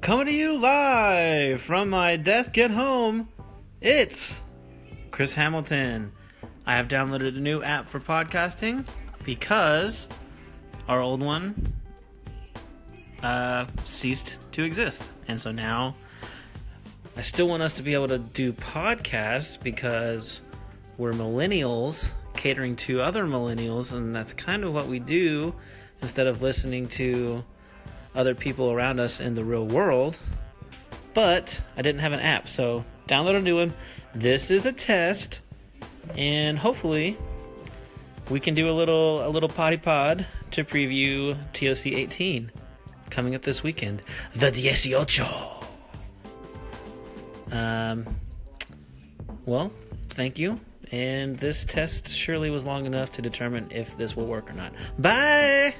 Coming to you live from my desk at home, it's Chris Hamilton. I have downloaded a new app for podcasting because our old one uh, ceased to exist. And so now I still want us to be able to do podcasts because we're millennials catering to other millennials, and that's kind of what we do instead of listening to other people around us in the real world. But I didn't have an app, so download a new one. This is a test, and hopefully we can do a little a little potty pod to preview TOC 18 coming up this weekend. The Dieciocho. Um. Well, thank you. And this test surely was long enough to determine if this will work or not. Bye!